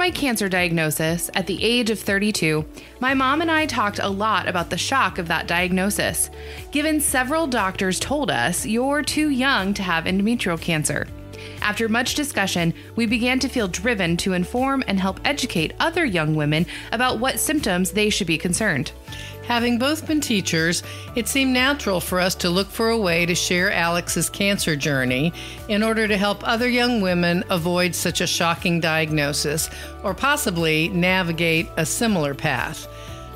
my cancer diagnosis at the age of 32, my mom and I talked a lot about the shock of that diagnosis, given several doctors told us you're too young to have endometrial cancer. After much discussion, we began to feel driven to inform and help educate other young women about what symptoms they should be concerned. Having both been teachers, it seemed natural for us to look for a way to share Alex's cancer journey in order to help other young women avoid such a shocking diagnosis or possibly navigate a similar path.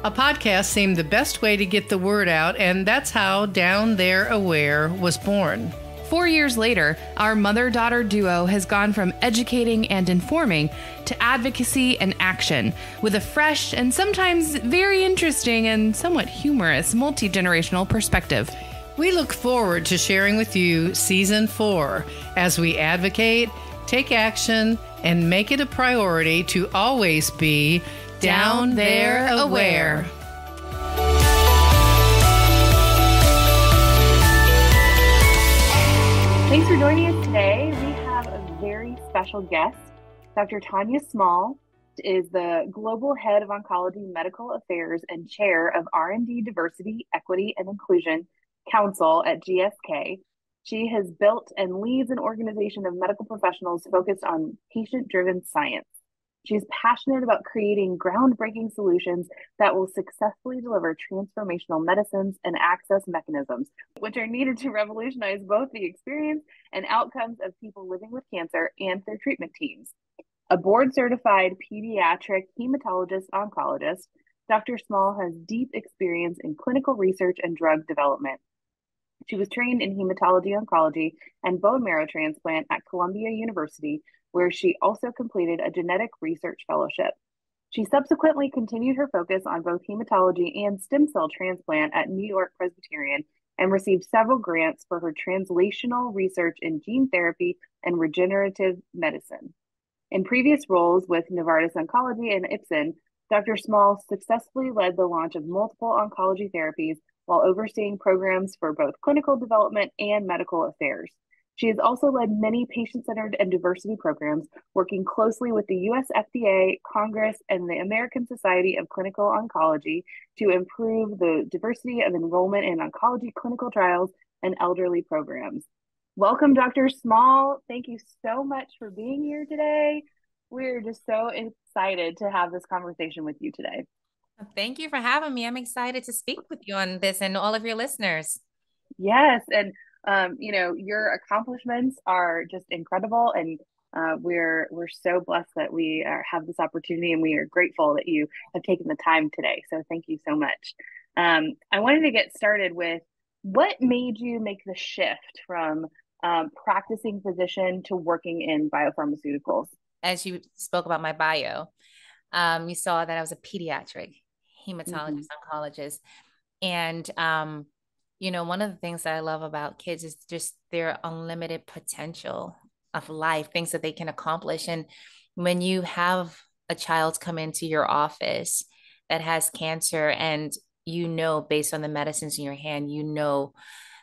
A podcast seemed the best way to get the word out, and that's how Down There Aware was born. Four years later, our mother daughter duo has gone from educating and informing to advocacy and action with a fresh and sometimes very interesting and somewhat humorous multi generational perspective. We look forward to sharing with you season four as we advocate, take action, and make it a priority to always be down, there aware. Thanks for joining us today. We have a very special guest. Dr. Tania Small is the Global Head of Oncology Medical Affairs and Chair of R&D Diversity, Equity, and Inclusion Council at GSK. She has built and leads an organization of medical professionals focused on patient-driven science. She's passionate about creating groundbreaking solutions that will successfully deliver transformational medicines and access mechanisms, which are needed to revolutionize both the experience and outcomes of people living with cancer and their treatment teams. A board certified pediatric hematologist oncologist, Dr. Small has deep experience in clinical research and drug development. She was trained in hematology oncology and bone marrow transplant at Columbia University, where she also completed a genetic research fellowship. She subsequently continued her focus on both hematology and stem cell transplant at New York Presbyterian and received several grants for her translational research in gene therapy and regenerative medicine. In previous roles with Novartis Oncology and Ipsen, Dr. Small successfully led the launch of multiple oncology therapies while overseeing programs for both clinical development and medical affairs. She has also led many patient centered and diversity programs, working closely with the US FDA, Congress, and the American Society of Clinical Oncology to improve the diversity of enrollment in oncology clinical trials and elderly programs. Welcome, Dr. Small. Thank you so much for being here today. We're just so excited to have this conversation with you today. Thank you for having me. I'm excited to speak with you on this and all of your listeners. Yes. And um, you know, your accomplishments are just incredible, and uh, we're we're so blessed that we are, have this opportunity, and we are grateful that you have taken the time today. So thank you so much. Um, I wanted to get started with what made you make the shift from um, practicing physician to working in biopharmaceuticals. As you spoke about my bio, um, you saw that I was a pediatric hematologist mm-hmm. oncologist, and um, you know, one of the things that I love about kids is just their unlimited potential of life, things that they can accomplish. And when you have a child come into your office that has cancer and you know based on the medicines in your hand, you know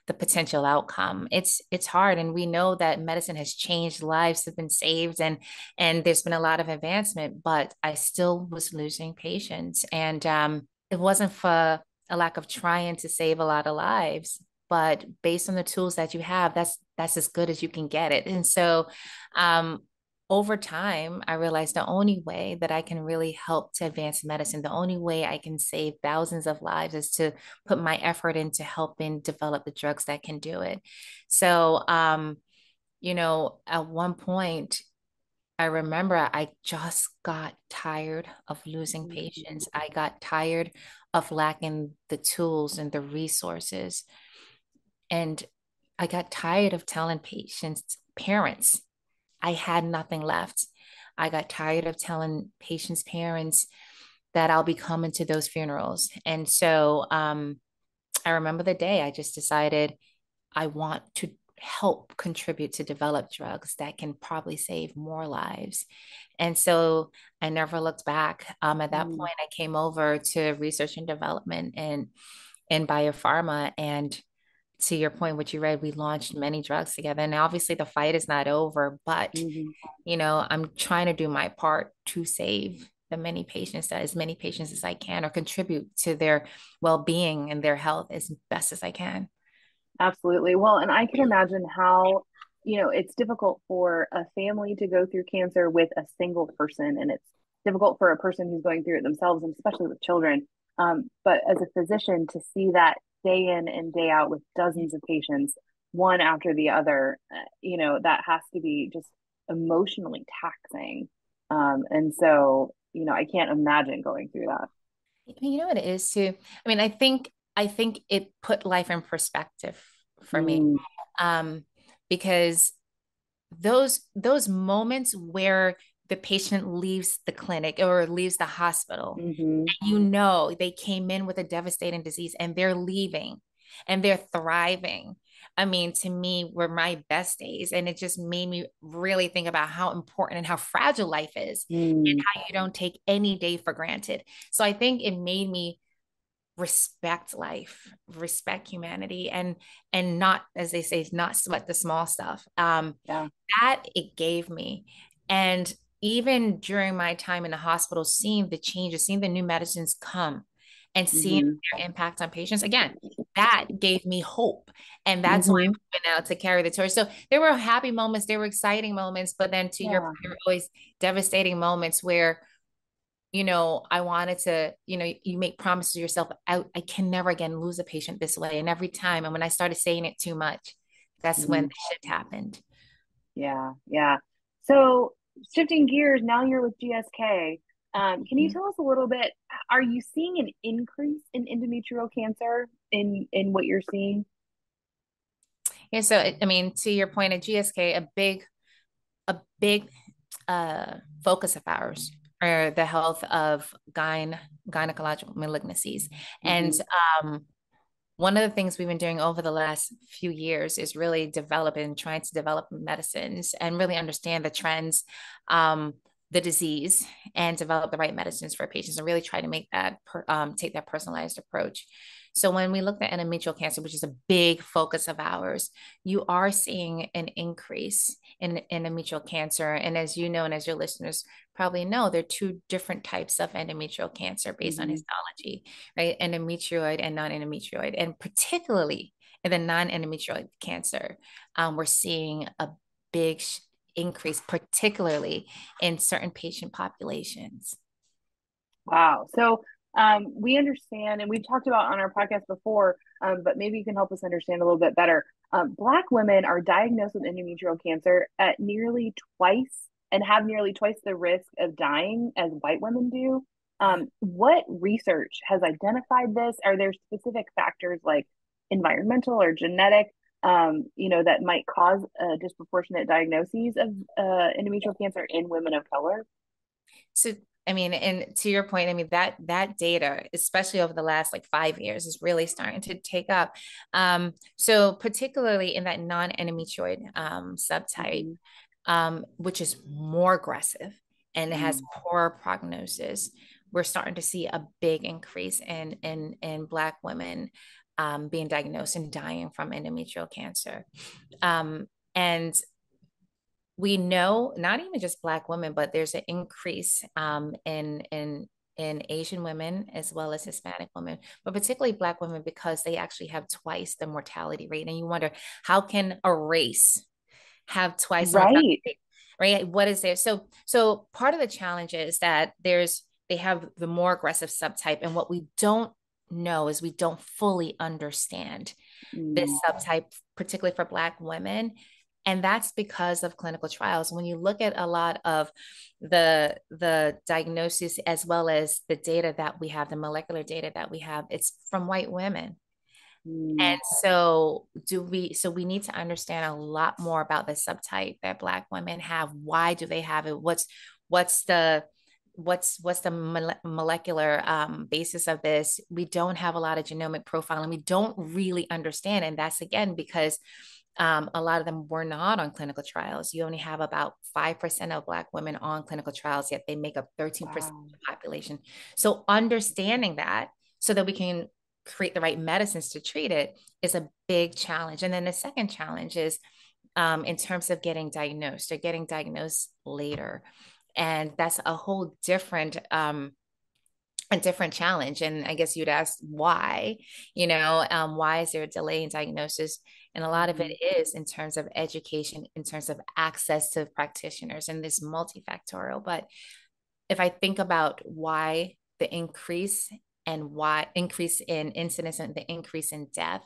the potential outcome. It's it's hard and we know that medicine has changed lives have been saved and and there's been a lot of advancement, but I still was losing patients and um it wasn't for a lack of trying to save a lot of lives but based on the tools that you have that's that's as good as you can get it. And so um, over time i realized the only way that i can really help to advance medicine the only way i can save thousands of lives is to put my effort into helping develop the drugs that can do it. So um, you know at one point I remember I just got tired of losing mm-hmm. patients. I got tired of lacking the tools and the resources. And I got tired of telling patients, parents, I had nothing left. I got tired of telling patients' parents that I'll be coming to those funerals. And so um, I remember the day I just decided I want to help contribute to develop drugs that can probably save more lives. And so I never looked back. Um, at that mm. point, I came over to research and development and in biopharma and to your point, what you read, we launched many drugs together. And obviously the fight is not over, but mm-hmm. you know, I'm trying to do my part to save the many patients that as many patients as I can or contribute to their well-being and their health as best as I can. Absolutely. Well, and I can imagine how, you know, it's difficult for a family to go through cancer with a single person and it's difficult for a person who's going through it themselves and especially with children. Um, but as a physician to see that day in and day out with dozens of patients, one after the other, uh, you know, that has to be just emotionally taxing. Um, and so, you know, I can't imagine going through that. You know what it is too? I mean, I think I think it put life in perspective for mm. me. Um, because those those moments where the patient leaves the clinic or leaves the hospital. Mm-hmm. you know, they came in with a devastating disease and they're leaving and they're thriving. I mean, to me, were my best days. And it just made me really think about how important and how fragile life is mm. and how you don't take any day for granted. So I think it made me respect life respect humanity and and not as they say not sweat the small stuff um yeah. that it gave me and even during my time in the hospital, seeing the changes, seeing the new medicines come and seeing mm-hmm. their impact on patients, again, that gave me hope. And that's mm-hmm. why I went out to carry the torch. So there were happy moments, there were exciting moments, but then to yeah. your point, there were always devastating moments where, you know, I wanted to, you know, you make promises to yourself, I, I can never again lose a patient this way. And every time, and when I started saying it too much, that's mm-hmm. when the shift happened. Yeah. Yeah. So shifting gears, now you're with GSK. Um, can you mm-hmm. tell us a little bit? Are you seeing an increase in endometrial cancer in in what you're seeing? Yeah, so I mean, to your point at GSK, a big, a big uh, focus of ours are the health of gyn gynecological malignancies, mm-hmm. and um, one of the things we've been doing over the last few years is really developing, trying to develop medicines and really understand the trends, um, the disease, and develop the right medicines for patients, and really try to make that per, um, take that personalized approach. So when we looked at endometrial cancer, which is a big focus of ours, you are seeing an increase in endometrial cancer. And as you know, and as your listeners probably know, there are two different types of endometrial cancer based mm-hmm. on histology, right? Endometrioid and non-endometrioid. And particularly in the non-endometrioid cancer, um, we're seeing a big sh- increase, particularly in certain patient populations. Wow. So um, we understand, and we've talked about on our podcast before, um, but maybe you can help us understand a little bit better. Um, Black women are diagnosed with endometrial cancer at nearly twice and have nearly twice the risk of dying as white women do. Um, what research has identified this? Are there specific factors like environmental or genetic, um, you know, that might cause a disproportionate diagnoses of uh, endometrial cancer in women of color? So I mean, and to your point, I mean that that data, especially over the last like five years, is really starting to take up. Um, so particularly in that non-endometrioid um, subtype, mm-hmm. um, which is more aggressive and has mm-hmm. poor prognosis, we're starting to see a big increase in in in Black women um, being diagnosed and dying from endometrial cancer. Um, and we know not even just black women but there's an increase um, in in in asian women as well as hispanic women but particularly black women because they actually have twice the mortality rate. And you wonder how can a race have twice right. right? What is there? So so part of the challenge is that there's they have the more aggressive subtype and what we don't know is we don't fully understand mm. this subtype particularly for black women and that's because of clinical trials. When you look at a lot of the the diagnosis as well as the data that we have the molecular data that we have it's from white women. Mm. and so do we so we need to understand a lot more about the subtype that black women have. Why do they have it? What's what's the what's what's the molecular um, basis of this? We don't have a lot of genomic profiling. We don't really understand. And that's again because um, a lot of them were not on clinical trials. You only have about 5% of Black women on clinical trials, yet they make up 13% wow. of the population. So, understanding that so that we can create the right medicines to treat it is a big challenge. And then the second challenge is um, in terms of getting diagnosed or getting diagnosed later. And that's a whole different um, a different challenge. And I guess you'd ask why, you know, um, why is there a delay in diagnosis? And a lot of it mm-hmm. in terms of education, in terms of access to practitioners and this multifactorial. But if I think about why the increase and why increase in incidence and the increase in death,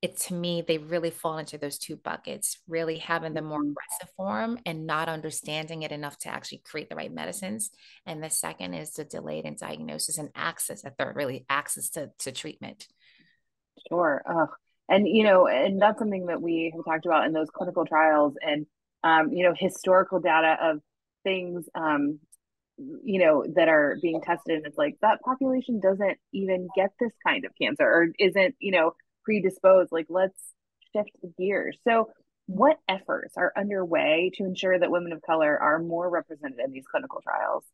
it to me they really fall into those two buckets really having the more mm-hmm. aggressive form and not understanding it enough to actually create the right medicines and the second is the delayed in diagnosis and access a third really access to, to treatment sure uh, and you know and that's something that we have talked about in those clinical trials and um, you know historical data of things um, you know that are being tested. And it's like that population doesn't even get this kind of cancer or isn't you know predisposed. Like let's shift gears. So what efforts are underway to ensure that women of color are more represented in these clinical trials?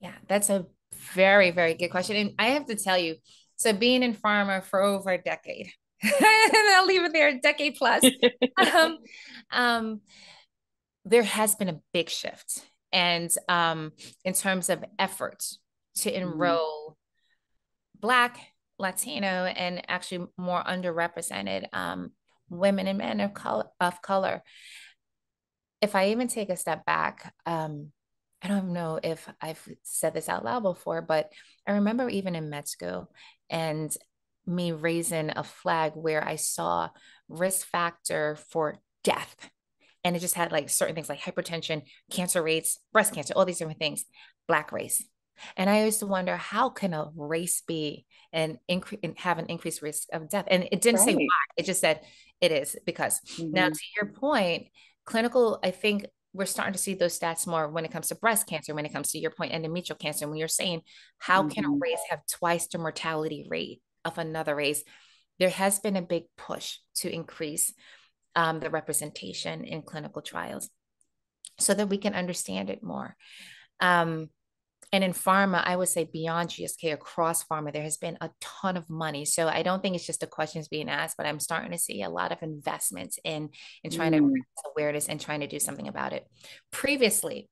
Yeah that's a very very good question. And i have to tell you so being in pharma for over a decade and i'll leave it there a decade plus um, um, there has been a big shift and um, in terms of effort to mm-hmm. enroll mm-hmm. black Latino and actually more underrepresented um, women and men of color, of color. If I even take a step back, um, I don't know if I've said this out loud before, but I remember even in med school and me raising a flag where I saw risk factor for death. And it just had like certain things like hypertension, cancer rates, breast cancer, all these different things, black race. And I used to wonder how can a race be and increase have an increased risk of death? And it didn't right. say why. It just said it is because mm-hmm. now to your point, clinical, I think we're starting to see those stats more when it comes to breast cancer, when it comes to your point, endometrial cancer. When you're saying how mm-hmm. can a mm-hmm. race have twice the mortality rate of another race, there has been a big push to increase um, the representation in clinical trials so that we can understand it more. Um, and in pharma, I would say beyond GSK across pharma, there has been a ton of money. So I don't think it's just the questions being asked, but I'm starting to see a lot of investments in in trying mm. to raise awareness and trying to do something about it. Previously,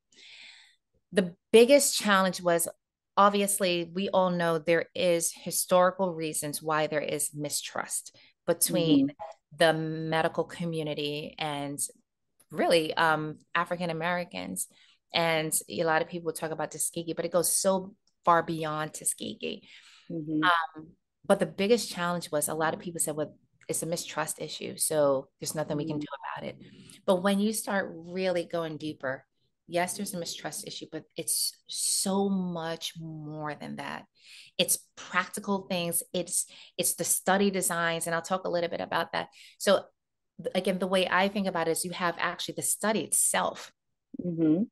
the biggest challenge was obviously we all know there is historical reasons why there is mistrust between mm the medical community and really um, African Americans and a lot of people talk about Tuskegee, but it goes so far beyond Tuskegee. Mm-hmm. Um, but the biggest challenge was a lot of people said, well, it's a mistrust issue. So there's nothing we can do about it. But when you start really going deeper, yes, there's a mistrust issue, but it's so much more than that. It's practical things. It's it's the study designs, and I'll talk a little bit about that. So again, the way I think about it is you have actually the study itself. Mm-hmm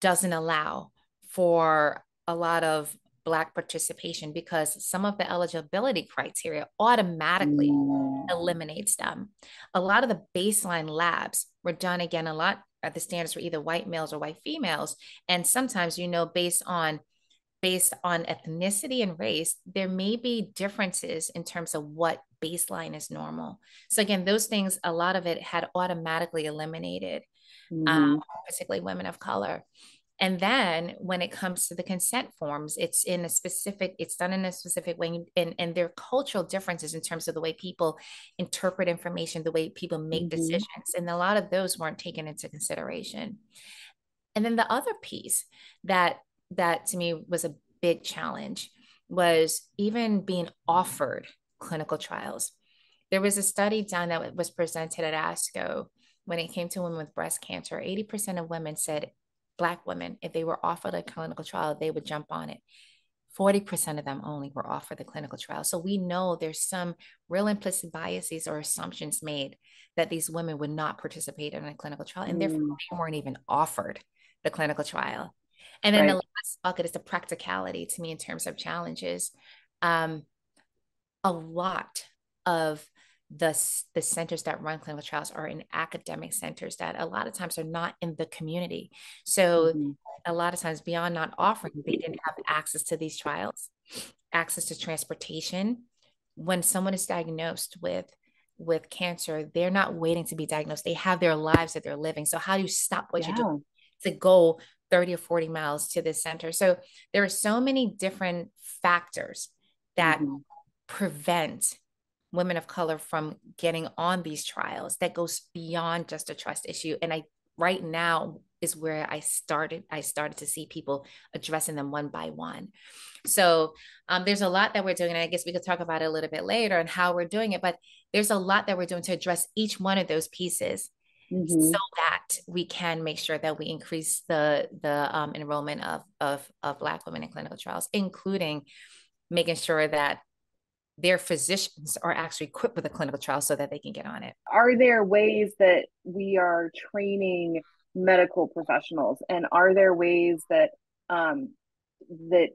doesn't allow for a lot of Black participation because some of the eligibility criteria automatically mm. eliminates them. A lot of the baseline labs were done again a lot at the standards for either white males or white females. And sometimes, you know, based on based on ethnicity and race, there may be differences in terms of what baseline is normal. So again, those things, a lot of it had automatically eliminated mm-hmm. um, particularly women of color. And then when it comes to the consent forms, it's in a specific, it's done in a specific way. And, and there are cultural differences in terms of the way people interpret information, the way people make mm-hmm. decisions. And a lot of those weren't taken into consideration. And then the other piece that that to me was a big challenge was even being offered clinical trials. There was a study done that was presented at ASCO when it came to women with breast cancer, 80% of women said, Black women, if they were offered a clinical trial, they would jump on it. 40% of them only were offered the clinical trial. So we know there's some real implicit biases or assumptions made that these women would not participate in a clinical trial, and mm. therefore they weren't even offered the clinical trial. And then right. the last bucket is the practicality to me in terms of challenges. Um, a lot of the, the centers that run clinical trials are in academic centers that a lot of times are not in the community. So mm-hmm. a lot of times beyond not offering, they didn't have access to these trials. access to transportation. When someone is diagnosed with with cancer, they're not waiting to be diagnosed. They have their lives that they're living. So how do you stop what yeah. you're doing to go 30 or 40 miles to this center? So there are so many different factors that mm-hmm. prevent women of color from getting on these trials that goes beyond just a trust issue. And I right now is where I started. I started to see people addressing them one by one. So um, there's a lot that we're doing, and I guess we could talk about it a little bit later and how we're doing it. But there's a lot that we're doing to address each one of those pieces, mm-hmm. so that we can make sure that we increase the the um, enrollment of of of Black women in clinical trials, including making sure that their physicians are actually equipped with a clinical trial so that they can get on it. Are there ways that we are training medical professionals, and are there ways that um, that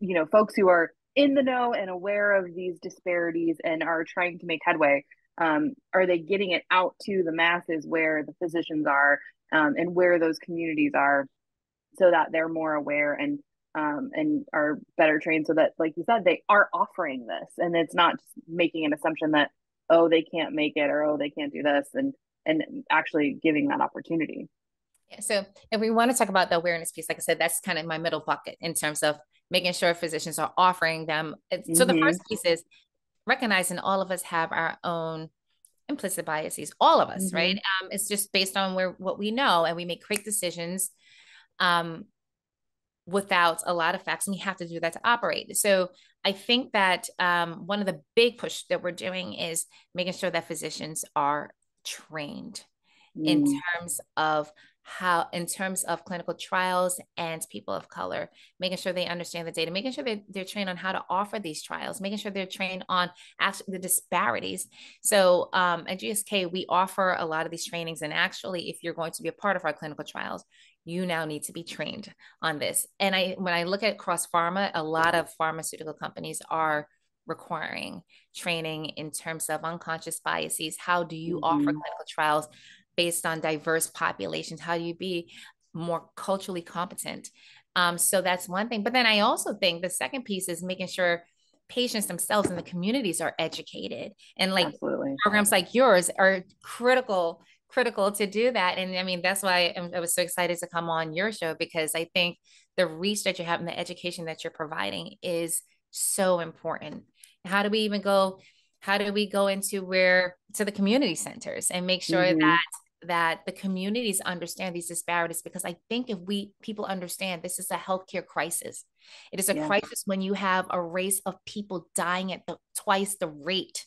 you know folks who are in the know and aware of these disparities and are trying to make headway um, are they getting it out to the masses where the physicians are um, and where those communities are so that they're more aware and um, and are better trained so that like you said they are offering this and it's not just making an assumption that oh they can't make it or oh they can't do this and and actually giving that opportunity yeah, so if we want to talk about the awareness piece like i said that's kind of my middle bucket in terms of making sure physicians are offering them mm-hmm. so the first mm-hmm. piece is recognizing all of us have our own implicit biases all of us mm-hmm. right um, it's just based on where what we know and we make quick decisions um, without a lot of facts and we have to do that to operate so i think that um, one of the big push that we're doing is making sure that physicians are trained mm. in terms of how in terms of clinical trials and people of color making sure they understand the data making sure they, they're trained on how to offer these trials making sure they're trained on actually the disparities so um, at gsk we offer a lot of these trainings and actually if you're going to be a part of our clinical trials you now need to be trained on this and i when i look at cross pharma a lot of pharmaceutical companies are requiring training in terms of unconscious biases how do you mm-hmm. offer clinical trials based on diverse populations? How do you be more culturally competent? Um, so that's one thing. But then I also think the second piece is making sure patients themselves and the communities are educated and like Absolutely. programs like yours are critical critical to do that and i mean that's why i was so excited to come on your show because i think the reach that you have and the education that you're providing is so important how do we even go how do we go into where to the community centers and make sure mm-hmm. that that the communities understand these disparities because i think if we people understand this is a healthcare crisis it is a yeah. crisis when you have a race of people dying at the, twice the rate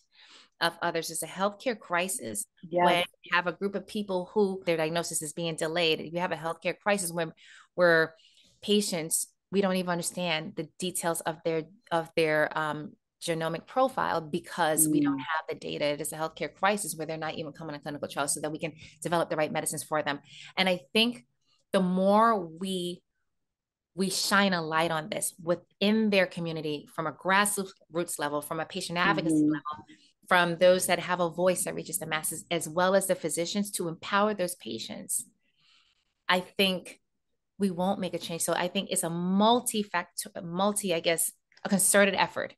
of others it's a healthcare crisis yeah. when you have a group of people who their diagnosis is being delayed you have a healthcare crisis when where patients we don't even understand the details of their of their um, genomic profile because mm. we don't mm. have the data. It is a healthcare crisis where they're not even coming to clinical trials so that we can develop the right medicines for them. And I think the more we we shine a light on this within their community from a grassroots level, from a patient advocacy mm-hmm. level, from those that have a voice that reaches the masses, as well as the physicians to empower those patients. I think we won't make a change. So I think it's a multi-factor, multi, I guess, a concerted effort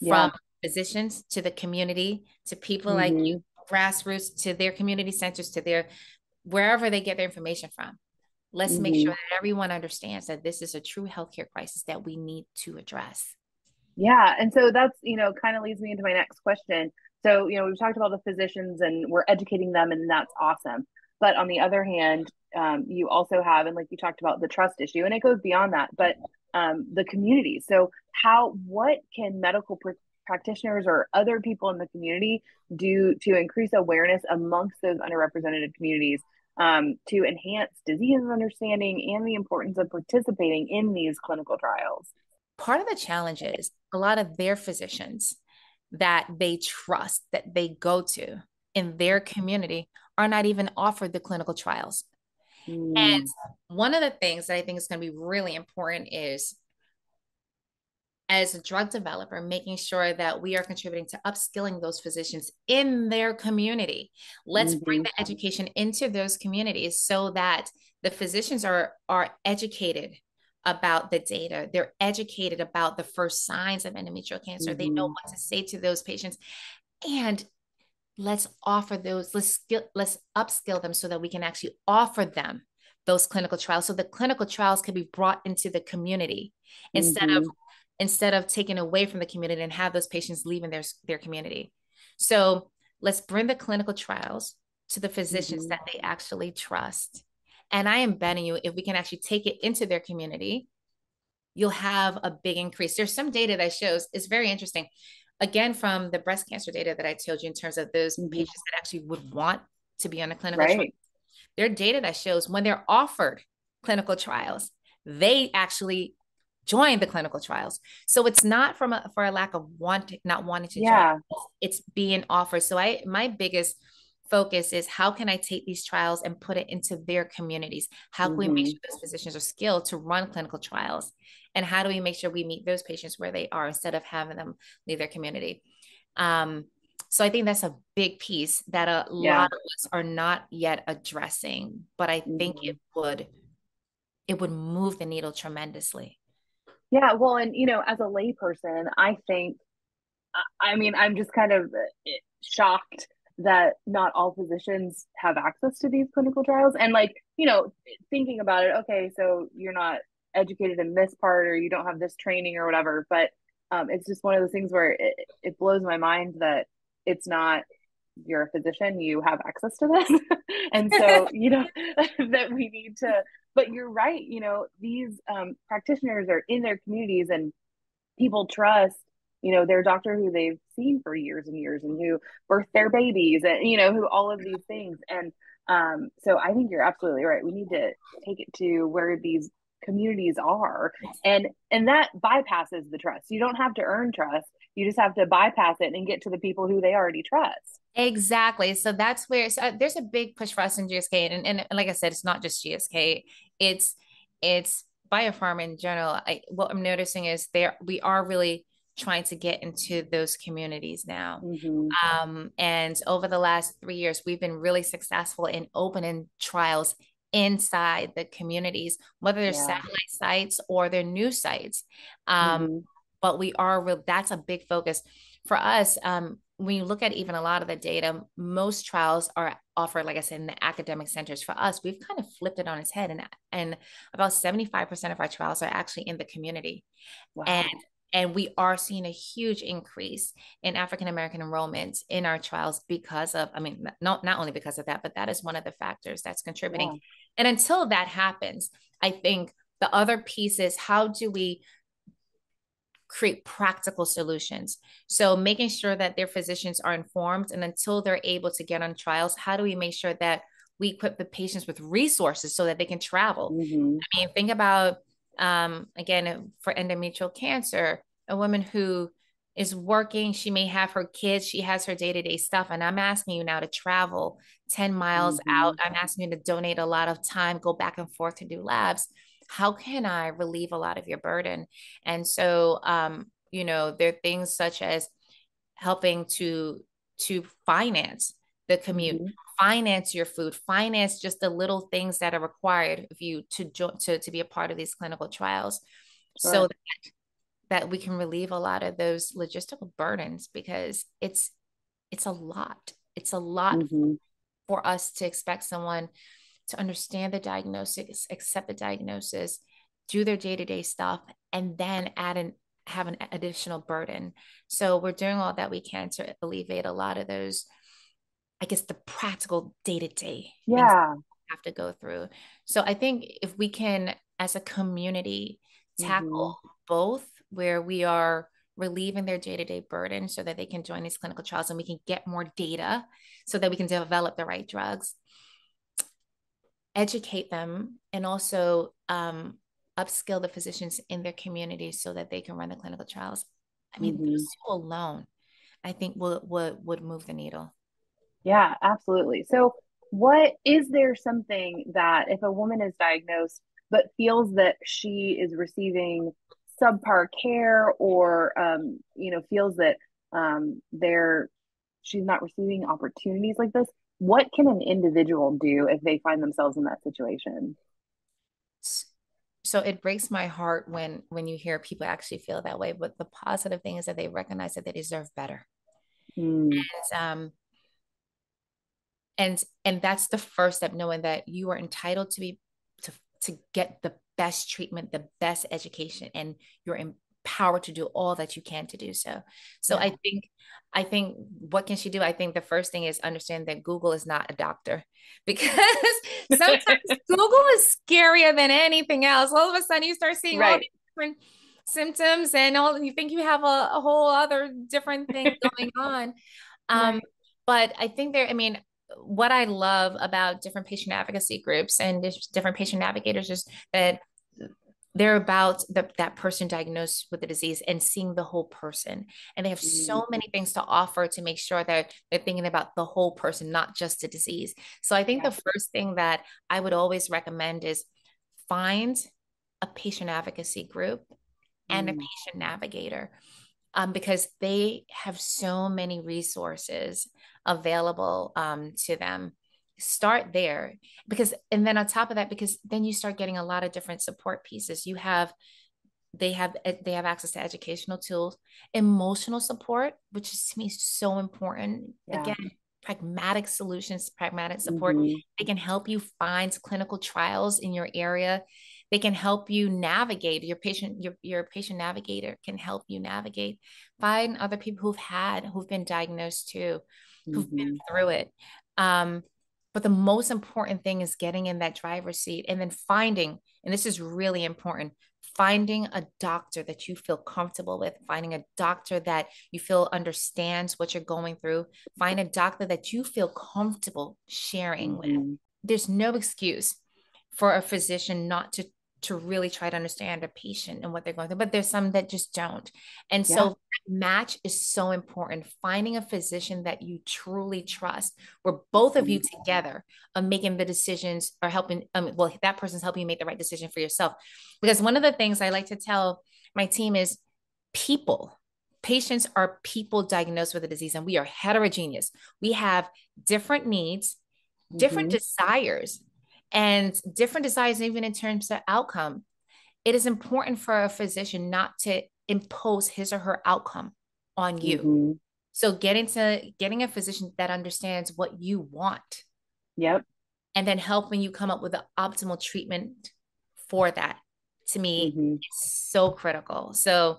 yeah. from physicians to the community to people mm-hmm. like you grassroots to their community centers to their wherever they get their information from let's mm-hmm. make sure that everyone understands that this is a true healthcare crisis that we need to address yeah and so that's you know kind of leads me into my next question so you know we've talked about the physicians and we're educating them and that's awesome but on the other hand um, you also have and like you talked about the trust issue and it goes beyond that but um, the community. So, how what can medical pr- practitioners or other people in the community do to increase awareness amongst those underrepresented communities um, to enhance disease understanding and the importance of participating in these clinical trials? Part of the challenge is a lot of their physicians that they trust, that they go to in their community, are not even offered the clinical trials. Mm. And one of the things that I think is going to be really important is as a drug developer, making sure that we are contributing to upskilling those physicians in their community. Let's mm-hmm. bring the education into those communities so that the physicians are are educated about the data. They're educated about the first signs of endometrial cancer. Mm-hmm. They know mm-hmm. what to say to those patients. And let's offer those, let's skill, let's upskill them so that we can actually offer them those clinical trials. So the clinical trials can be brought into the community instead mm-hmm. of instead of taking away from the community and have those patients leaving their, their community. So let's bring the clinical trials to the physicians mm-hmm. that they actually trust. And I am betting you, if we can actually take it into their community, you'll have a big increase. There's some data that shows it's very interesting. Again, from the breast cancer data that I told you in terms of those mm-hmm. patients that actually would want to be on a clinical right. trial, there data that shows when they're offered clinical trials, they actually join the clinical trials. So it's not from a, for a lack of want, not wanting to yeah. join. It's being offered. So I, my biggest focus is how can I take these trials and put it into their communities? How can mm-hmm. we make mm-hmm. sure those physicians are skilled to run clinical trials? And how do we make sure we meet those patients where they are instead of having them leave their community? Um, so I think that's a big piece that a yeah. lot of us are not yet addressing, but I mm-hmm. think it would it would move the needle tremendously. Yeah, well, and you know, as a layperson, I think, I mean, I'm just kind of eh, shocked that not all physicians have access to these clinical trials. And like, you know, thinking about it, okay, so you're not educated in this part or you don't have this training or whatever, but um, it's just one of those things where it, it blows my mind that it's not you're a physician, you have access to this. and so, you know, that we need to, but you're right, you know, these um, practitioners are in their communities and people trust, you know, their doctor who they've seen for years and years and who birthed their babies and, you know, who all of these things. And um, so I think you're absolutely right. We need to take it to where these communities are. And and that bypasses the trust. You don't have to earn trust. You just have to bypass it and get to the people who they already trust. Exactly. So that's where so uh, there's a big push for us in gsk and, and, and like i said it's not just gsk it's it's biopharma in general. I, what i'm noticing is there we are really trying to get into those communities now. Mm-hmm. Um, and over the last three years, we've been really successful in opening trials inside the communities, whether they're yeah. satellite sites or they're new sites. Um, mm-hmm. But we are real, that's a big focus for us. Um, when you look at even a lot of the data, most trials are offered, like I said, in the academic centers. For us, we've kind of flipped it on its head, and and about seventy five percent of our trials are actually in the community, wow. and and we are seeing a huge increase in African American enrollment in our trials because of, I mean, not not only because of that, but that is one of the factors that's contributing. Yeah. And until that happens, I think the other piece is how do we create practical solutions. So making sure that their physicians are informed and until they're able to get on trials, how do we make sure that we equip the patients with resources so that they can travel? Mm-hmm. I mean, think about um, again for endometrial cancer, a woman who is working, she may have her kids, she has her day-to-day stuff. And I'm asking you now to travel 10 miles mm-hmm. out. I'm asking you to donate a lot of time, go back and forth to do labs how can I relieve a lot of your burden? And so, um, you know, there are things such as helping to to finance the commute, mm-hmm. Finance your food, finance just the little things that are required of you to join to, to be a part of these clinical trials, sure. so that that we can relieve a lot of those logistical burdens because it's it's a lot. It's a lot mm-hmm. for us to expect someone to understand the diagnosis, accept the diagnosis, do their day to day stuff, and then add an have an additional burden. So we're doing all that we can to alleviate a lot of those, I guess, the practical day to day. Yeah. Have to go through. So I think if we can, as a community, tackle mm-hmm. both where we are relieving their day-to-day burden so that they can join these clinical trials and we can get more data so that we can develop the right drugs educate them and also um, upskill the physicians in their communities so that they can run the clinical trials. I mean, mm-hmm. those two alone, I think would would would move the needle. Yeah, absolutely. So, what is there something that if a woman is diagnosed but feels that she is receiving subpar care or um, you know feels that um, they're she's not receiving opportunities like this what can an individual do if they find themselves in that situation so it breaks my heart when when you hear people actually feel that way but the positive thing is that they recognize that they deserve better mm. and um and and that's the first step knowing that you are entitled to be to to get the best treatment the best education and you're empowered to do all that you can to do so so yeah. i think i think what can she do i think the first thing is understand that google is not a doctor because sometimes google is scarier than anything else all of a sudden you start seeing right. all these different symptoms and all you think you have a, a whole other different thing going on um right. but i think there i mean what I love about different patient advocacy groups and different patient navigators is that they're about the, that person diagnosed with the disease and seeing the whole person and they have so mm. many things to offer to make sure that they're thinking about the whole person not just the disease so i think the first thing that i would always recommend is find a patient advocacy group and mm. a patient navigator um, because they have so many resources available um, to them. Start there because and then on top of that because then you start getting a lot of different support pieces. You have they have eh, they have access to educational tools emotional support which is to me so important. Yeah. again pragmatic solutions pragmatic support. Mm-hmm. they can help you find clinical trials in your area they can help you navigate your patient your, your patient navigator can help you navigate find other people who've had who've been diagnosed too who've mm-hmm. been through it um, but the most important thing is getting in that driver's seat and then finding, and this is really important, finding a doctor that you feel comfortable with, finding a doctor that you feel understands what you're going through, find a doctor that you feel comfortable sharing mm-hmm. with. There's no excuse for a physician not to to really try to understand a patient and what they're going through, but there's some that just don't. And yeah. so match is so important. Finding a physician that you truly trust, where both of you together are making the decisions or helping, um, well, that person's helping you make the right decision for yourself. Because one of the things I like to tell my team is people, patients are people diagnosed with a disease and we are heterogeneous. We have different needs, different mm-hmm. desires and different desires, even in terms of outcome. It is important for a physician not to impose his or her outcome on you. Mm-hmm. So getting to getting a physician that understands what you want. Yep. And then helping you come up with the optimal treatment for that to me mm-hmm. is so critical. So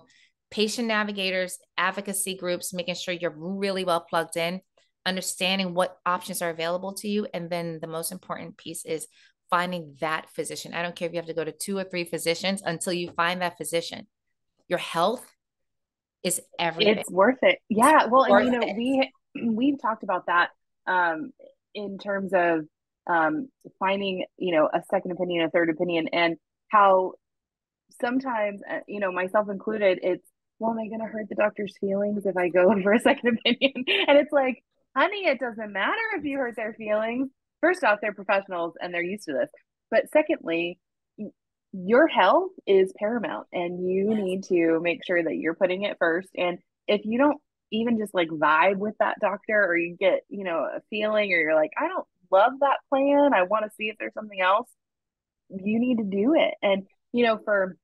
patient navigators, advocacy groups, making sure you're really well plugged in understanding what options are available to you. And then the most important piece is finding that physician. I don't care if you have to go to two or three physicians until you find that physician. Your health is everything. It's worth it. Yeah. Well, and you know, it. we we've talked about that um, in terms of um, finding, you know, a second opinion, a third opinion, and how sometimes, uh, you know, myself included, it's well, am I going to hurt the doctor's feelings if I go for a second opinion? And it's like, honey, it doesn't matter if you hurt their feelings. First off, they're professionals and they're used to this. But secondly, your health is paramount and you yes. need to make sure that you're putting it first. And if you don't even just like vibe with that doctor or you get, you know, a feeling or you're like, I don't love that plan, I want to see if there's something else, you need to do it. And, you know, for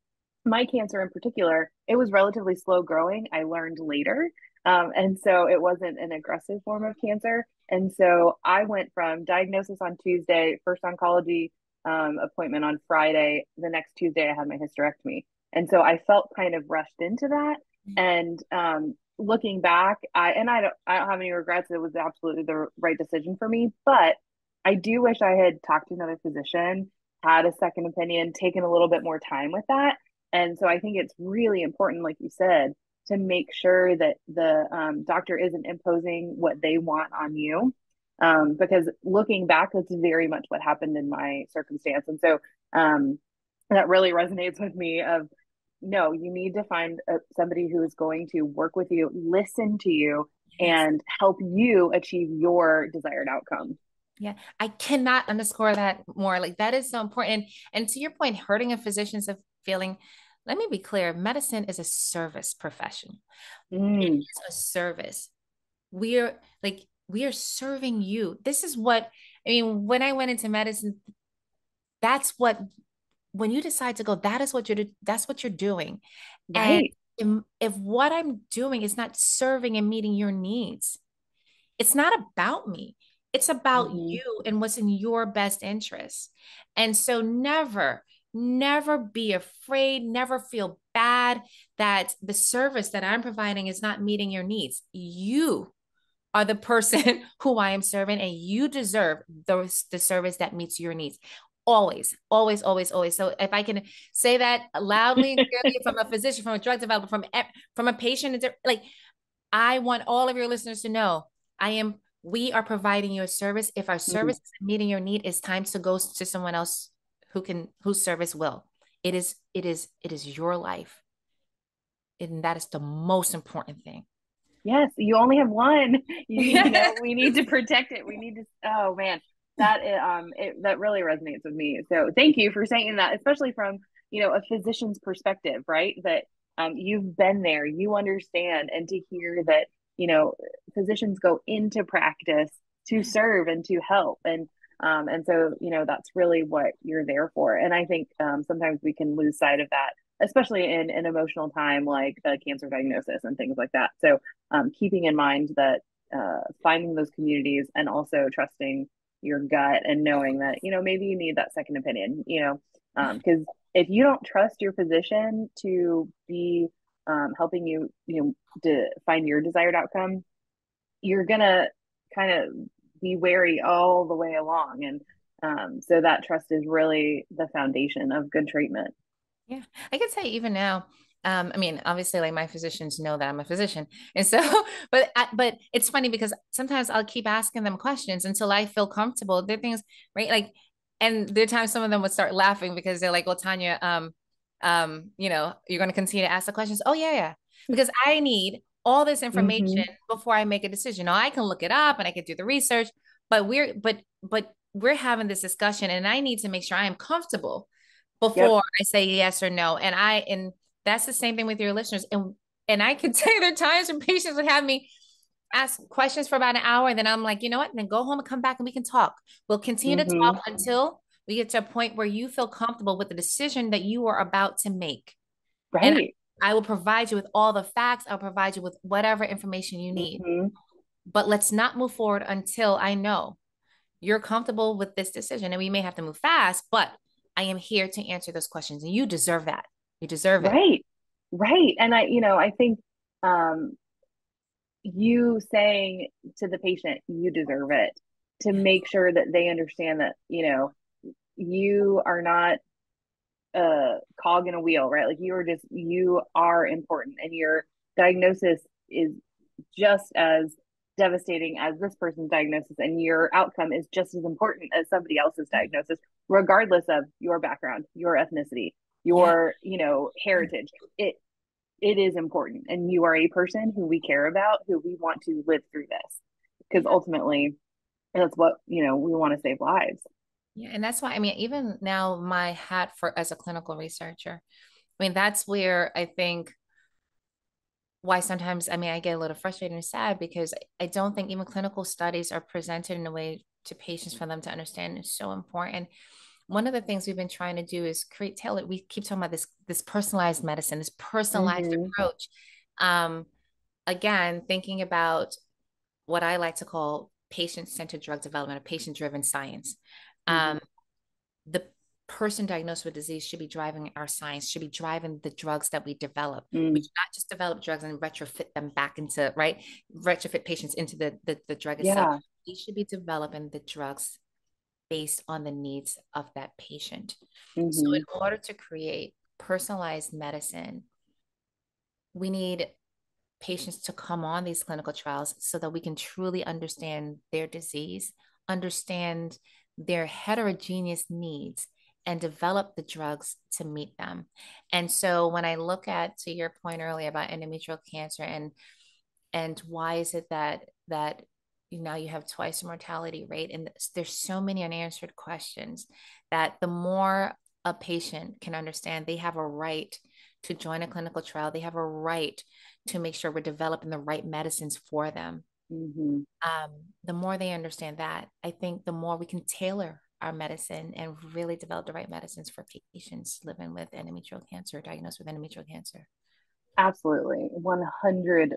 my cancer in particular, it was relatively slow growing. I learned later. Um, and so it wasn't an aggressive form of cancer. And so I went from diagnosis on Tuesday, first oncology um, appointment on Friday. The next Tuesday, I had my hysterectomy. And so I felt kind of rushed into that. Mm-hmm. And um, looking back, I and I don't I don't have any regrets. It was absolutely the right decision for me. But I do wish I had talked to another physician, had a second opinion, taken a little bit more time with that. And so I think it's really important, like you said, to make sure that the um, doctor isn't imposing what they want on you. Um, because looking back, that's very much what happened in my circumstance. And so um, that really resonates with me of no, you need to find a, somebody who is going to work with you, listen to you, and help you achieve your desired outcome. Yeah, I cannot underscore that more. Like that is so important. And to your point, hurting a physician's of feeling let me be clear medicine is a service profession mm. it's a service we are like we are serving you this is what i mean when i went into medicine that's what when you decide to go, that is what you're that's what you're doing. Right. And if, if what I'm doing is not serving and meeting your needs, it's not about me. It's about mm-hmm. you and what's in your best interest. And so never, never be afraid, never feel bad that the service that I'm providing is not meeting your needs. You are the person who I am serving, and you deserve those the service that meets your needs. Always, always, always, always. So if I can say that loudly from a physician, from a drug developer, from from a patient, like I want all of your listeners to know, I am. We are providing you a service. If our mm-hmm. service mm-hmm. is meeting your need, it's time to go to someone else who can whose service will. It is. It is. It is your life, and that is the most important thing. Yes you only have one. You, you know we need to protect it. We need to oh man. That um it, that really resonates with me. So thank you for saying that especially from you know a physician's perspective right? That um you've been there. You understand. And to hear that you know physicians go into practice to serve and to help. And um and so you know that's really what you're there for and i think um sometimes we can lose sight of that especially in an emotional time like the cancer diagnosis and things like that. So, um, keeping in mind that uh, finding those communities and also trusting your gut and knowing that you know maybe you need that second opinion. You know, because um, if you don't trust your physician to be um, helping you, you know, to find your desired outcome, you're gonna kind of be wary all the way along and um, so that trust is really the foundation of good treatment yeah, I could say even now. Um, I mean, obviously, like my physicians know that I'm a physician, and so, but but it's funny because sometimes I'll keep asking them questions until I feel comfortable. There are things, right? Like, and there are times some of them would start laughing because they're like, "Well, Tania, um, um, you know, you're going to continue to ask the questions." Oh yeah, yeah, because I need all this information mm-hmm. before I make a decision. Now I can look it up and I can do the research, but we're but but we're having this discussion, and I need to make sure I am comfortable before yep. I say yes or no. And I and that's the same thing with your listeners. And and I can tell you there are times when patients would have me ask questions for about an hour, and then I'm like, you know what? then go home and come back and we can talk. We'll continue mm-hmm. to talk until we get to a point where you feel comfortable with the decision that you are about to make. Right. And I will provide you with all the facts. I'll provide you with whatever information you need. Mm-hmm. But let's not move forward until I know you're comfortable with this decision. And we may have to move fast, but I am here to answer those questions. And you deserve that. You deserve it. Right. Right. And I, you know, I think um you saying to the patient, you deserve it to make sure that they understand that, you know, you are not a cog in a wheel, right? Like you are just you are important and your diagnosis is just as devastating as this person's diagnosis and your outcome is just as important as somebody else's diagnosis regardless of your background your ethnicity your yeah. you know heritage it it is important and you are a person who we care about who we want to live through this because ultimately that's what you know we want to save lives yeah and that's why i mean even now my hat for as a clinical researcher i mean that's where i think why sometimes I mean I get a little frustrated and sad because I don't think even clinical studies are presented in a way to patients for them to understand is so important. One of the things we've been trying to do is create tailored. We keep talking about this this personalized medicine, this personalized mm-hmm. approach. Um, again, thinking about what I like to call patient centered drug development, a patient driven science. Mm-hmm. Um, the person diagnosed with disease should be driving our science, should be driving the drugs that we develop. Mm. We should not just develop drugs and retrofit them back into, right? Retrofit patients into the, the, the drug itself. Yeah. We should be developing the drugs based on the needs of that patient. Mm-hmm. So, in order to create personalized medicine, we need patients to come on these clinical trials so that we can truly understand their disease, understand their heterogeneous needs, and develop the drugs to meet them. And so when I look at to your point earlier about endometrial cancer and and why is it that that now you have twice the mortality rate? And there's so many unanswered questions that the more a patient can understand they have a right to join a clinical trial. They have a right to make sure we're developing the right medicines for them mm-hmm. um, the more they understand that i think the more we can tailor our medicine and really develop the right medicines for patients living with endometrial cancer, diagnosed with endometrial cancer. Absolutely, 100%.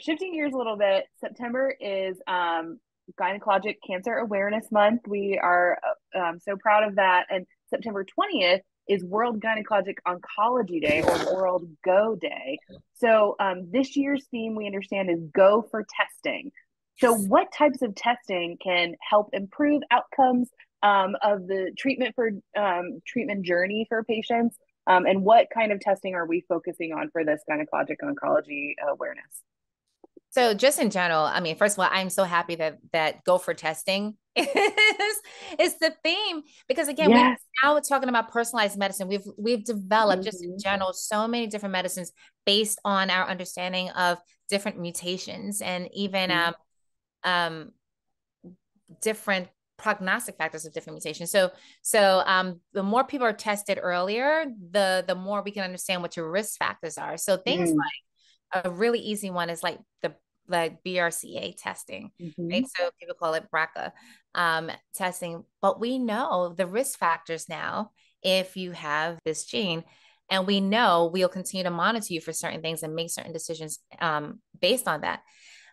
Shifting gears a little bit, September is um, Gynecologic Cancer Awareness Month. We are uh, um, so proud of that. And September 20th is World Gynecologic Oncology Day or World Go Day. So um, this year's theme we understand is Go for Testing. So, what types of testing can help improve outcomes um, of the treatment for um, treatment journey for patients? Um, and what kind of testing are we focusing on for this gynecologic oncology awareness? So just in general, I mean, first of all, I'm so happy that that go for testing is, is the theme because again, yes. we now talking about personalized medicine. We've we've developed mm-hmm. just in mm-hmm. general so many different medicines based on our understanding of different mutations and even mm-hmm. um um different prognostic factors of different mutations. So so um the more people are tested earlier, the the more we can understand what your risk factors are. So things mm. like a really easy one is like the like BRCA testing, mm-hmm. right? So people call it BRCA um, testing, but we know the risk factors now if you have this gene. And we know we'll continue to monitor you for certain things and make certain decisions um, based on that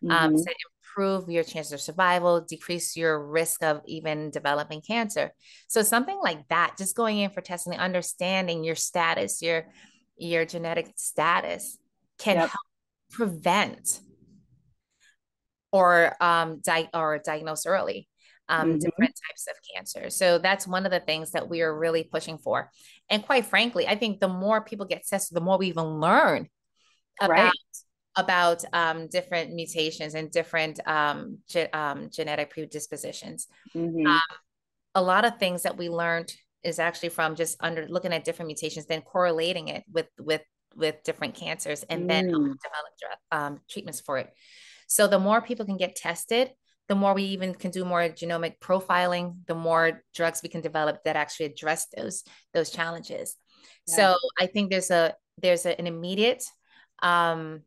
um, mm-hmm. um, to improve your chances of survival, decrease your risk of even developing cancer. So something like that, just going in for testing, understanding your status, your your genetic status, can yep. help prevent or um, di- or diagnose early um, mm-hmm. different types of cancer. So that's one of the things that we are really pushing for. And quite frankly, I think the more people get tested, the more we even learn about right. about um, different mutations and different um, ge- um, genetic predispositions. Mm-hmm. Um, a lot of things that we learned is actually from just under looking at different mutations, then correlating it with with with different cancers, and mm. then develop um, treatments for it. So the more people can get tested, the more we even can do more genomic profiling, the more drugs we can develop that actually address those those challenges. Yeah. So I think there's a there's a, an immediate um,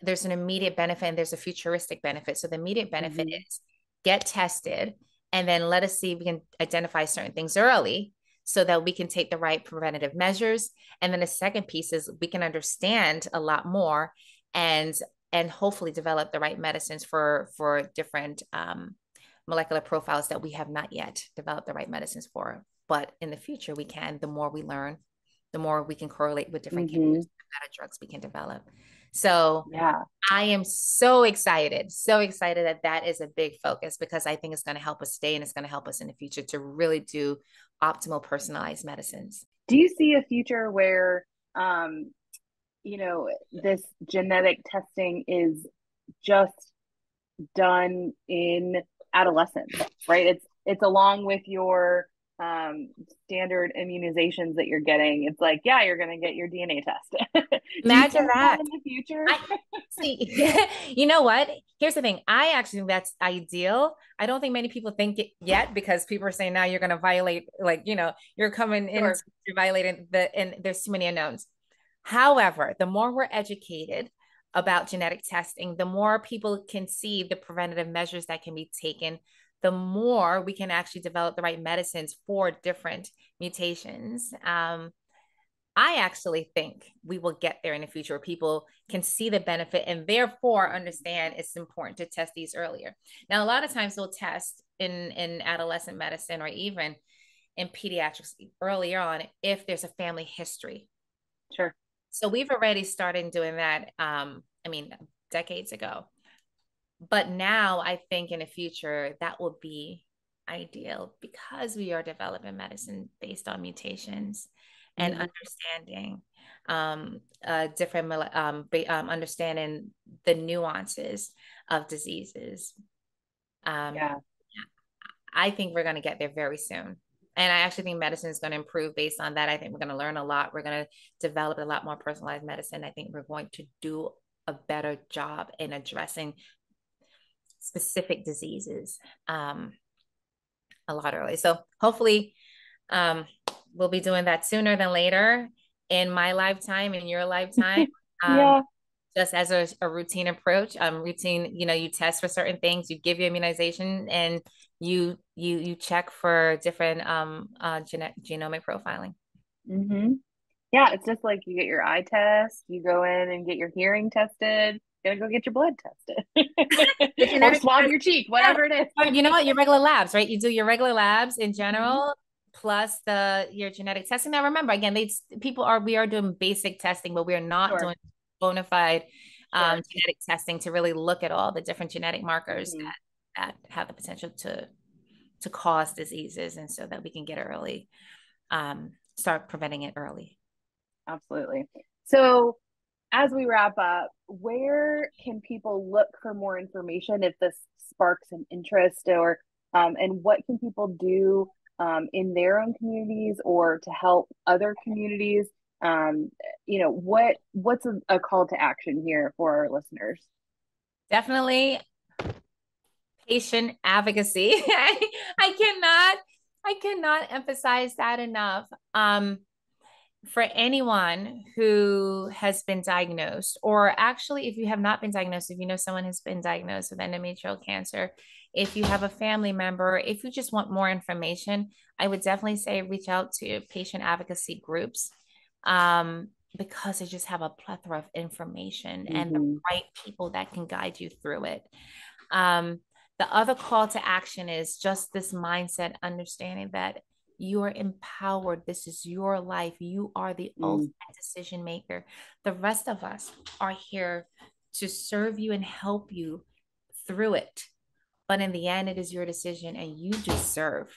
there's an immediate benefit and there's a futuristic benefit. So the immediate benefit mm-hmm. is get tested and then let us see if we can identify certain things early so that we can take the right preventative measures. And then the second piece is we can understand a lot more and and hopefully develop the right medicines for for different um, molecular profiles that we have not yet developed the right medicines for. But in the future, we can. The more we learn, the more we can correlate with different mm-hmm. cancers, the better drugs we can develop. So yeah, I am so excited, so excited that that is a big focus because I think it's going to help us stay and it's going to help us in the future to really do optimal personalized medicines. Do you see a future where um, you know, this genetic testing is just done in adolescence, right? It's it's along with your um, standard immunizations that you're getting. It's like, yeah, you're going to get your DNA test. Imagine that. in the future. I, see, you know what? Here's the thing. I actually think that's ideal. I don't think many people think it yet because people are saying now you're going to violate, like, you know, you're coming sure. in violating the, and there's too many unknowns. However, the more we're educated about genetic testing, the more people can see the preventative measures that can be taken, the more we can actually develop the right medicines for different mutations. Um, I actually think we will get there in the future where people can see the benefit and therefore understand it's important to test these earlier. Now, a lot of times we'll test in, in adolescent medicine or even in pediatrics earlier on if there's a family history. Sure. So we've already started doing that. Um, I mean, decades ago. But now I think in the future that will be ideal because we are developing medicine based on mutations and mm-hmm. understanding um, uh, different um, um, understanding the nuances of diseases. Um, yeah. I think we're going to get there very soon and I actually think medicine is going to improve based on that. I think we're going to learn a lot. We're going to develop a lot more personalized medicine. I think we're going to do a better job in addressing specific diseases um, a lot early. So hopefully, um, we'll be doing that sooner than later in my lifetime, in your lifetime. Um, yeah. Just as a, a, routine approach um routine you know you test for certain things you give your immunization and you you you check for different um uh genetic genomic profiling. Mm-hmm. yeah it's just like you get your eye test you go in and get your hearing tested you gotta go get your blood tested. Or swab your cheek whatever it is. You know what? Your regular labs right? You do your regular labs in general mm-hmm. plus the your genetic testing. Now remember again they people are we are doing basic testing but we are not sure. doing bona fide um, sure. genetic testing to really look at all the different genetic markers mm-hmm. that, that have the potential to to cause diseases and so that we can get early um, start preventing it early absolutely so as we wrap up where can people look for more information if this sparks an interest or um, and what can people do um, in their own communities or to help other communities um, you know what what's a, a call to action here for our listeners? Definitely patient advocacy. I, I cannot i cannot emphasize that enough. Um, for anyone who has been diagnosed or actually if you have not been diagnosed if you know someone has been diagnosed with endometrial cancer if you have a family member if you just want more information i would definitely say reach out to patient advocacy groups um, because they just have a plethora of information mm-hmm. and the mm-hmm. right people that can guide you through it. Um, the other call to action is just this mindset, understanding that you are empowered. This is your life. You are the mm. ultimate decision maker. The rest of us are here to serve you and help you through it. But in the end, it is your decision, and you deserve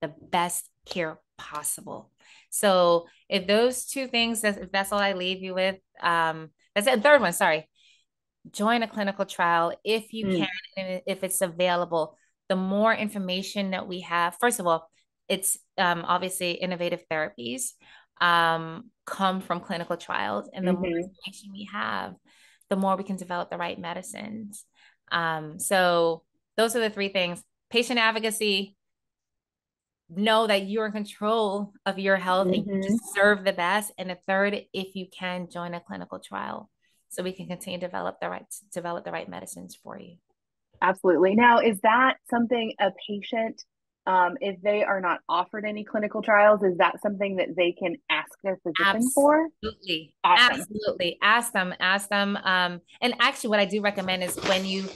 the best care possible. So if those two things, if that's all I leave you with, um, that's the third one. Sorry, join a clinical trial if you mm. can, and if it's available. The more information that we have, first of all, it's um, obviously innovative therapies um, come from clinical trials, and the mm-hmm. more information we have, the more we can develop the right medicines. Um, so those are the three things: patient advocacy, know that you're in control of your health mm-hmm. and you mm-hmm. deserve the best. And the third, if you can join a clinical trial so we can continue to develop the right develop the right medicines for you. Absolutely. Now, is that something a patient, um, if they are not offered any clinical trials, is that something that they can ask their physician Absolutely. for? Absolutely. Awesome. Absolutely. Ask them, ask them. Um, and actually what I do recommend is when you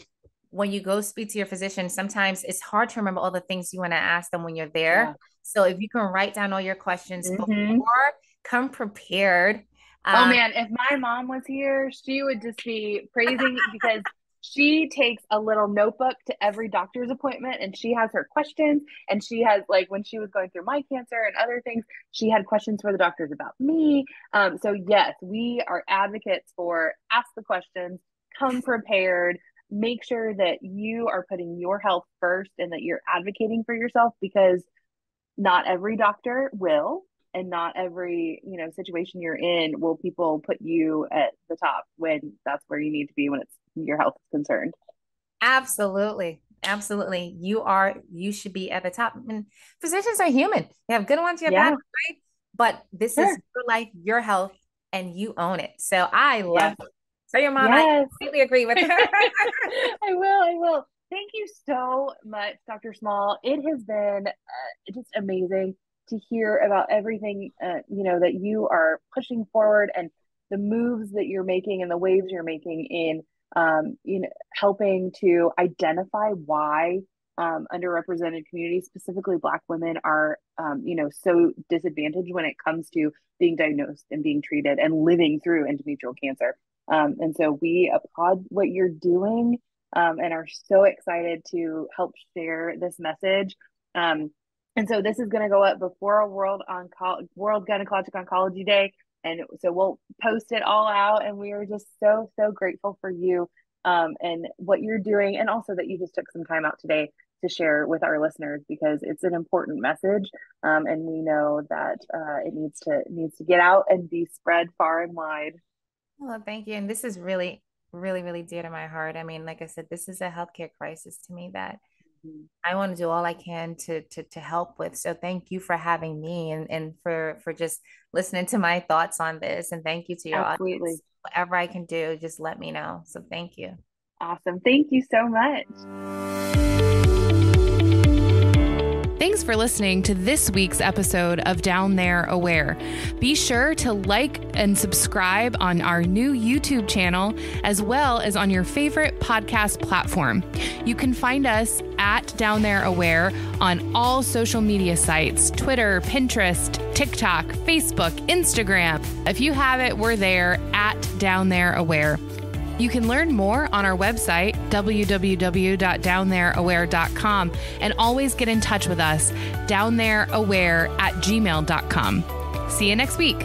when you go speak to your physician, sometimes it's hard to remember all the things you want to ask them when you're there. Yeah. So if you can write down all your questions mm-hmm. before, come prepared. Oh, um, oh man, if my mom was here, she would just be praising because she takes a little notebook to every doctor's appointment and she has her questions and she has like when she was going through my cancer and other things she had questions for the doctors about me um, so yes we are advocates for ask the questions come prepared make sure that you are putting your health first and that you're advocating for yourself because not every doctor will and not every you know situation you're in will people put you at the top when that's where you need to be when it's your health is concerned. Absolutely. Absolutely. You are you should be at the top. And physicians are human. They have good ones you have yeah. bad ones right? But this sure. is your life your health and you own it. So i love yeah. Tell your mom yes. I completely agree with her. I will. I will. Thank you so much, Dr. Small. It has been uh, just amazing to hear about everything uh, you know that you are pushing forward and the moves that you're making and the waves you're making in um, you know helping to identify why um, underrepresented communities, specifically Black women, are um, you know so disadvantaged when it comes to being diagnosed and being treated and living through endometrial cancer. Um, and so we applaud what you're doing um, and are so excited to help share this message. Um, and so this is going to go up before World Onco- World Gynecologic Oncology Day, and so we'll post it all out. And we are just so so grateful for you um, and what you're doing, and also that you just took some time out today to share with our listeners because it's an important message, um, and we know that uh, it needs to needs to get out and be spread far and wide. Well, thank you. And this is really, really, really dear to my heart. I mean, like I said, this is a healthcare crisis to me that mm-hmm. I want to do all I can to, to to help with. So thank you for having me and, and for for just listening to my thoughts on this. And thank you to your Absolutely. audience. Whatever I can do, just let me know. So thank you. Awesome. Thank you so much. Thanks for listening to this week's episode of Down There Aware. Be sure to like and subscribe on our new YouTube channel as well as on your favorite podcast platform. You can find us at Down There Aware on all social media sites Twitter, Pinterest, TikTok, Facebook, Instagram. If you have it, we're there at Down There Aware. You can learn more on our website, www.downthereaware.com, and always get in touch with us, downthereaware at gmail.com. See you next week.